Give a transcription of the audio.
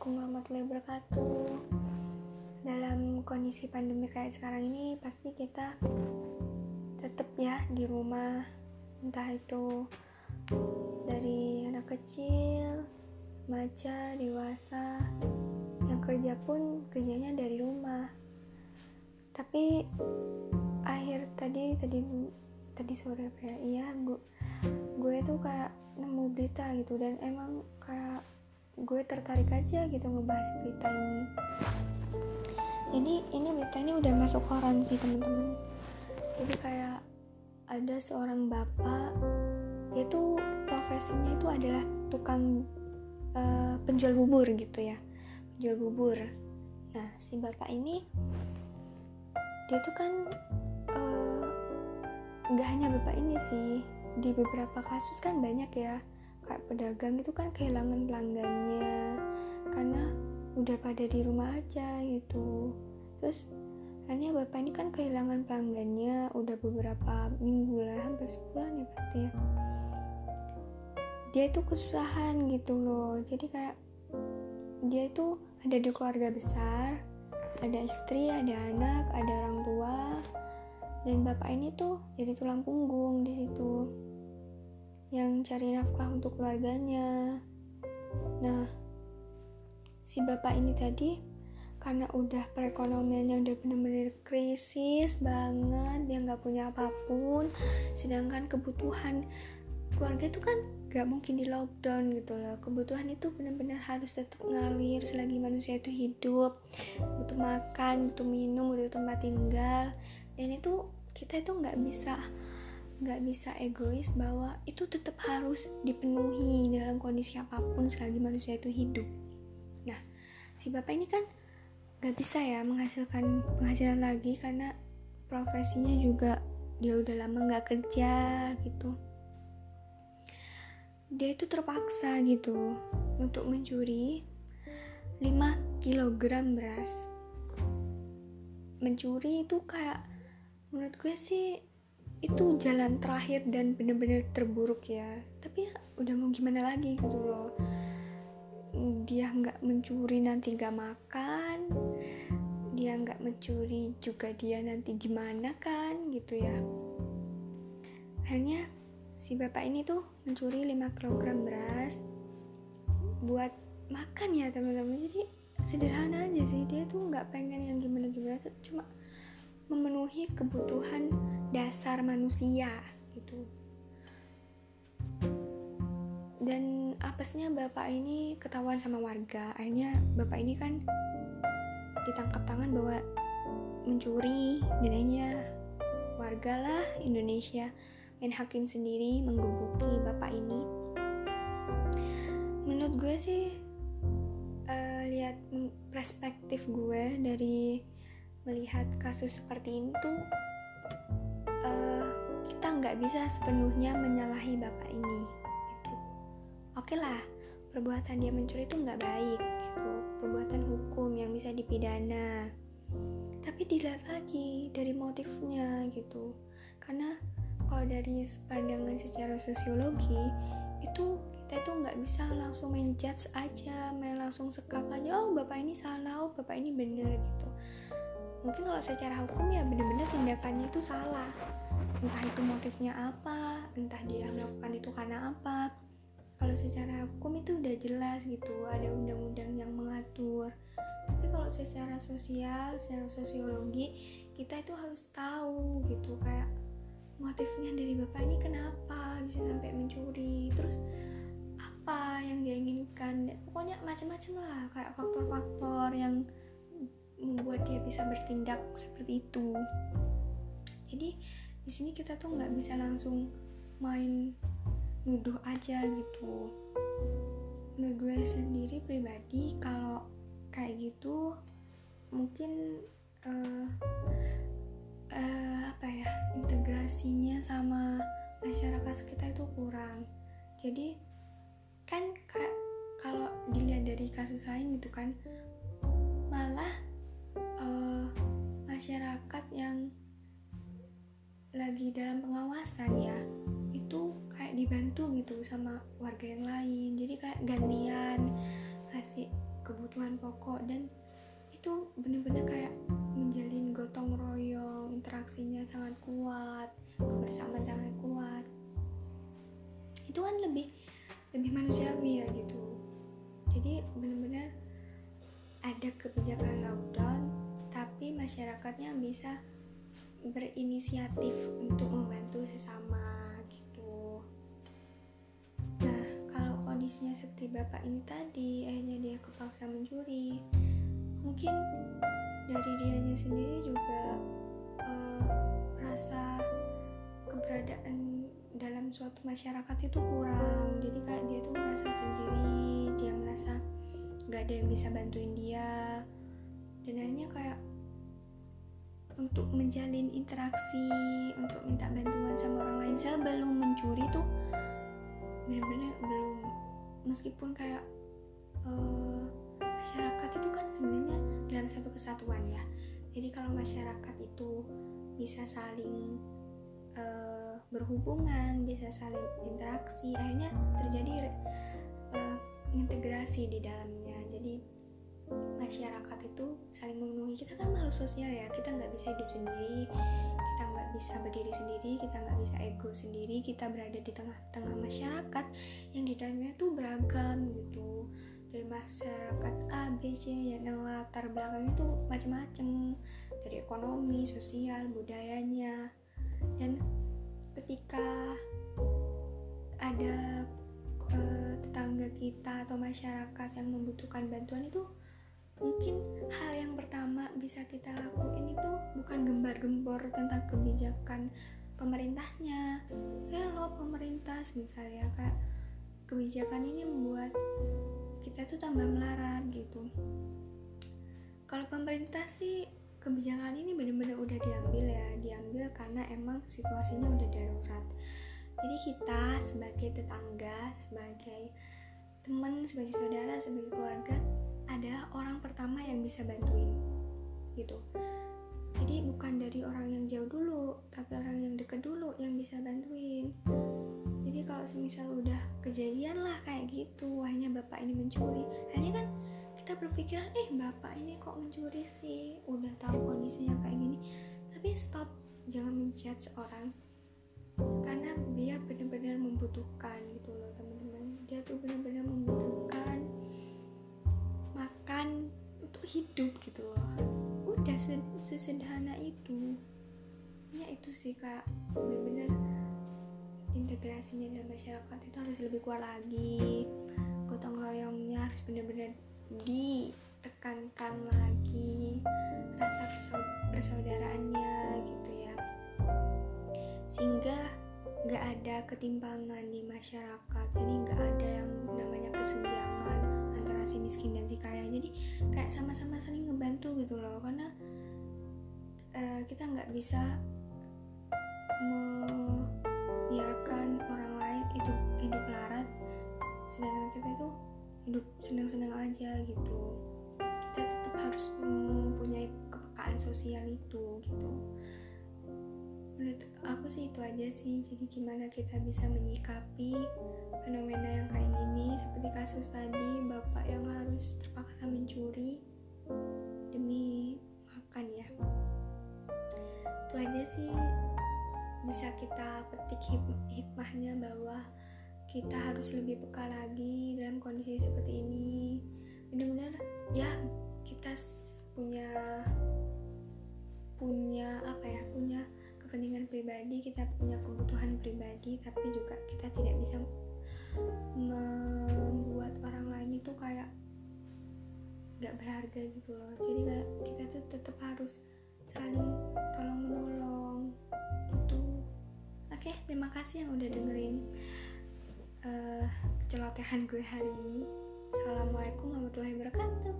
Assalamualaikum warahmatullahi wabarakatuh. Dalam kondisi pandemi kayak sekarang ini Pasti kita tetap ya di rumah. Entah itu dari anak kecil, remaja, dewasa Yang kerja pun kerjanya dari rumah. Tapi akhir tadi tadi tadi sore ya iya gue gue tuh kayak nemu berita gitu. Dan emang kayak gue tertarik aja gitu ngebahas berita ini. Ini ini berita ini udah masuk koran sih teman-teman jadi kayak ada seorang bapak itu profesinya itu adalah tukang uh, penjual bubur gitu ya penjual bubur. Nah si bapak ini dia tuh kan eh, nggak uh, hanya bapak ini sih di beberapa kasus kan banyak ya kayak pedagang itu kan kehilangan pelanggannya karena udah pada di rumah aja gitu. Terus akhirnya bapak ini kan kehilangan pelanggannya udah beberapa minggu lah hampir sebulan ya pasti ya. Dia itu kesusahan gitu loh. Jadi kayak dia itu ada di keluarga besar ada istri ada anak ada orang tua dan bapak ini tuh jadi tulang punggung di situ yang cari nafkah untuk keluarganya. Nah, si bapak ini tadi karena udah perekonomiannya udah bener-bener krisis banget, dia nggak punya apa pun, sedangkan kebutuhan keluarga itu kan gak mungkin di lockdown gitu loh kebutuhan itu benar-benar harus tetap ngalir selagi manusia itu hidup butuh makan butuh minum butuh tempat tinggal dan itu kita itu nggak bisa nggak bisa egois bahwa itu tetap harus dipenuhi dalam kondisi apa pun selagi manusia itu hidup. Nah, si bapak ini kan nggak bisa ya menghasilkan penghasilan lagi karena profesinya juga dia udah lama nggak kerja gitu. Dia itu terpaksa gitu untuk mencuri 5 kg beras. Mencuri itu kayak menurut gue sih itu jalan terakhir dan bener-bener terburuk ya. Tapi ya udah mau gimana lagi gitu loh. Dia nggak mencuri nanti nggak makan. Dia nggak mencuri juga dia nanti gimana kan gitu ya. Akhirnya si bapak ini tuh mencuri 5 kg beras buat makan ya teman-teman. Jadi sederhana aja sih. Dia tuh nggak pengen yang gimana-gimana. Cuma memenuhi kebutuhan dasar manusia gitu. Dan apesnya bapak ini ketahuan sama warga. Akhirnya bapak ini kan ditangkap tangan bahwa mencuri dan warga lah Indonesia main hakim sendiri menggebuki bapak ini. Menurut gue sih uh, lihat perspektif gue dari melihat kasus seperti ini tuh uh, kita nggak bisa sepenuhnya menyalahi bapak ini gitu. Oke okay lah perbuatan dia mencuri itu nggak baik gitu. Perbuatan hukum yang bisa dipidana. Tapi dilihat lagi dari motifnya gitu. Karena kalau dari pandangan secara sosiologi itu kita itu nggak bisa langsung main judge aja main langsung sekap aja oh bapak ini salah oh bapak ini bener gitu mungkin kalau secara hukum ya bener-bener tindakannya itu salah. Entah itu motifnya apa entah dia melakukan itu karena apa. Kalau secara hukum itu udah jelas gitu ada undang-undang yang mengatur. Tapi kalau secara sosial secara sosiologi kita itu harus tahu gitu kayak motifnya dari bapak ini kenapa bisa sampai mencuri terus apa yang dia inginkan. Pokoknya macam-macam lah kayak faktor-faktor yang membuat dia bisa bertindak seperti itu. Jadi di sini kita tuh nggak bisa langsung main nuduh aja gitu. Menurut gue sendiri pribadi kalau kayak gitu mungkin uh, uh, apa ya integrasinya sama masyarakat sekitar itu kurang. Jadi kan kalau dilihat dari kasus lain gitu kan malah masyarakat yang lagi dalam pengawasan ya itu kayak dibantu gitu sama warga yang lain. Jadi kayak gantian kasih kebutuhan pokok dan itu bener-bener kayak menjalin masyarakatnya bisa berinisiatif untuk membantu sesama gitu. Nah kalau kondisinya seperti bapak ini tadi akhirnya dia kepaksa mencuri. Mungkin dari dianya sendiri juga uh, rasa keberadaan dalam suatu masyarakat itu kurang. Jadi kayak dia tuh merasa sendiri dia merasa gak ada yang bisa bantuin dia. Dan akhirnya kayak untuk menjalin interaksi untuk minta bantuan sama orang lain. Sebelum mencuri tuh. Benar-benar belum. Meskipun kayak uh, masyarakat itu kan sebenarnya dalam satu kesatuan ya. Jadi kalau masyarakat itu bisa saling uh, berhubungan bisa saling interaksi akhirnya terjadi uh, integrasi di dalamnya. Jadi masyarakat itu saling memenuhi kita kan makhluk sosial ya. Kita nggak bisa hidup sendiri kita nggak bisa berdiri sendiri kita nggak bisa ego sendiri kita berada di tengah-tengah masyarakat yang di dalamnya tuh beragam gitu. Dari masyarakat A, B, C yang latar belakang itu macam-macam dari ekonomi, sosial, budayanya. Dan ketika ada uh, tetangga kita atau masyarakat yang membutuhkan bantuan itu mungkin hal yang pertama bisa kita lakuin itu bukan gembar-gembor tentang kebijakan pemerintahnya hello pemerintah misalnya kayak kebijakan ini membuat kita tuh tambah melarat gitu. Kalau pemerintah sih kebijakan ini benar-benar udah diambil ya diambil karena emang situasinya udah darurat. Jadi kita sebagai tetangga sebagai teman sebagai saudara sebagai keluarga adalah orang pertama yang bisa bantuin gitu. Jadi bukan dari orang yang jauh dulu tapi orang yang deket dulu yang bisa bantuin. Jadi kalau semisal udah kejadian lah kayak gitu hanya bapak ini mencuri. Hanya kan kita berpikiran eh bapak ini kok mencuri sih? Udah tahu kondisinya kayak gini. Tapi stop jangan menjudge orang. Karena dia benar-benar membutuhkan gitu loh teman-teman. Dia tuh benar-benar membutuhkan hidup gitu loh. Udah sesederhana itu. Sebenarnya itu sih kak. Bener-bener integrasinya dalam masyarakat itu harus lebih kuat lagi. Gotong royongnya harus bener-bener ditekankan lagi. Rasa persaudaraannya gitu ya. Sehingga nggak ada ketimpangan di masyarakat. Jadi nggak ada yang namanya kesenjangan si miskin dan si kaya. Jadi kayak sama-sama saling ngebantu gitu loh. Karena uh, kita nggak bisa membiarkan orang lain itu hidup larat. Sedangkan kita itu hidup senang-senang aja gitu. Kita tetap harus mempunyai kepekaan sosial itu gitu. Menurut aku sih itu aja sih. Jadi gimana kita bisa menyikapi fenomena yang kayak gini? Seperti kasus tadi bapak petik hikmahnya bahwa kita harus lebih peka lagi dalam kondisi seperti ini. Benar-benar ya kita punya punya apa ya punya kepentingan pribadi kita punya kebutuhan pribadi tapi juga kita tidak bisa membuat orang lain itu kayak gak berharga gitu loh. Jadi kita tuh tetap harus saling tolong menolong oke terima kasih yang udah dengerin uh, celotehan gue hari ini. Assalamualaikum warahmatullahi wabarakatuh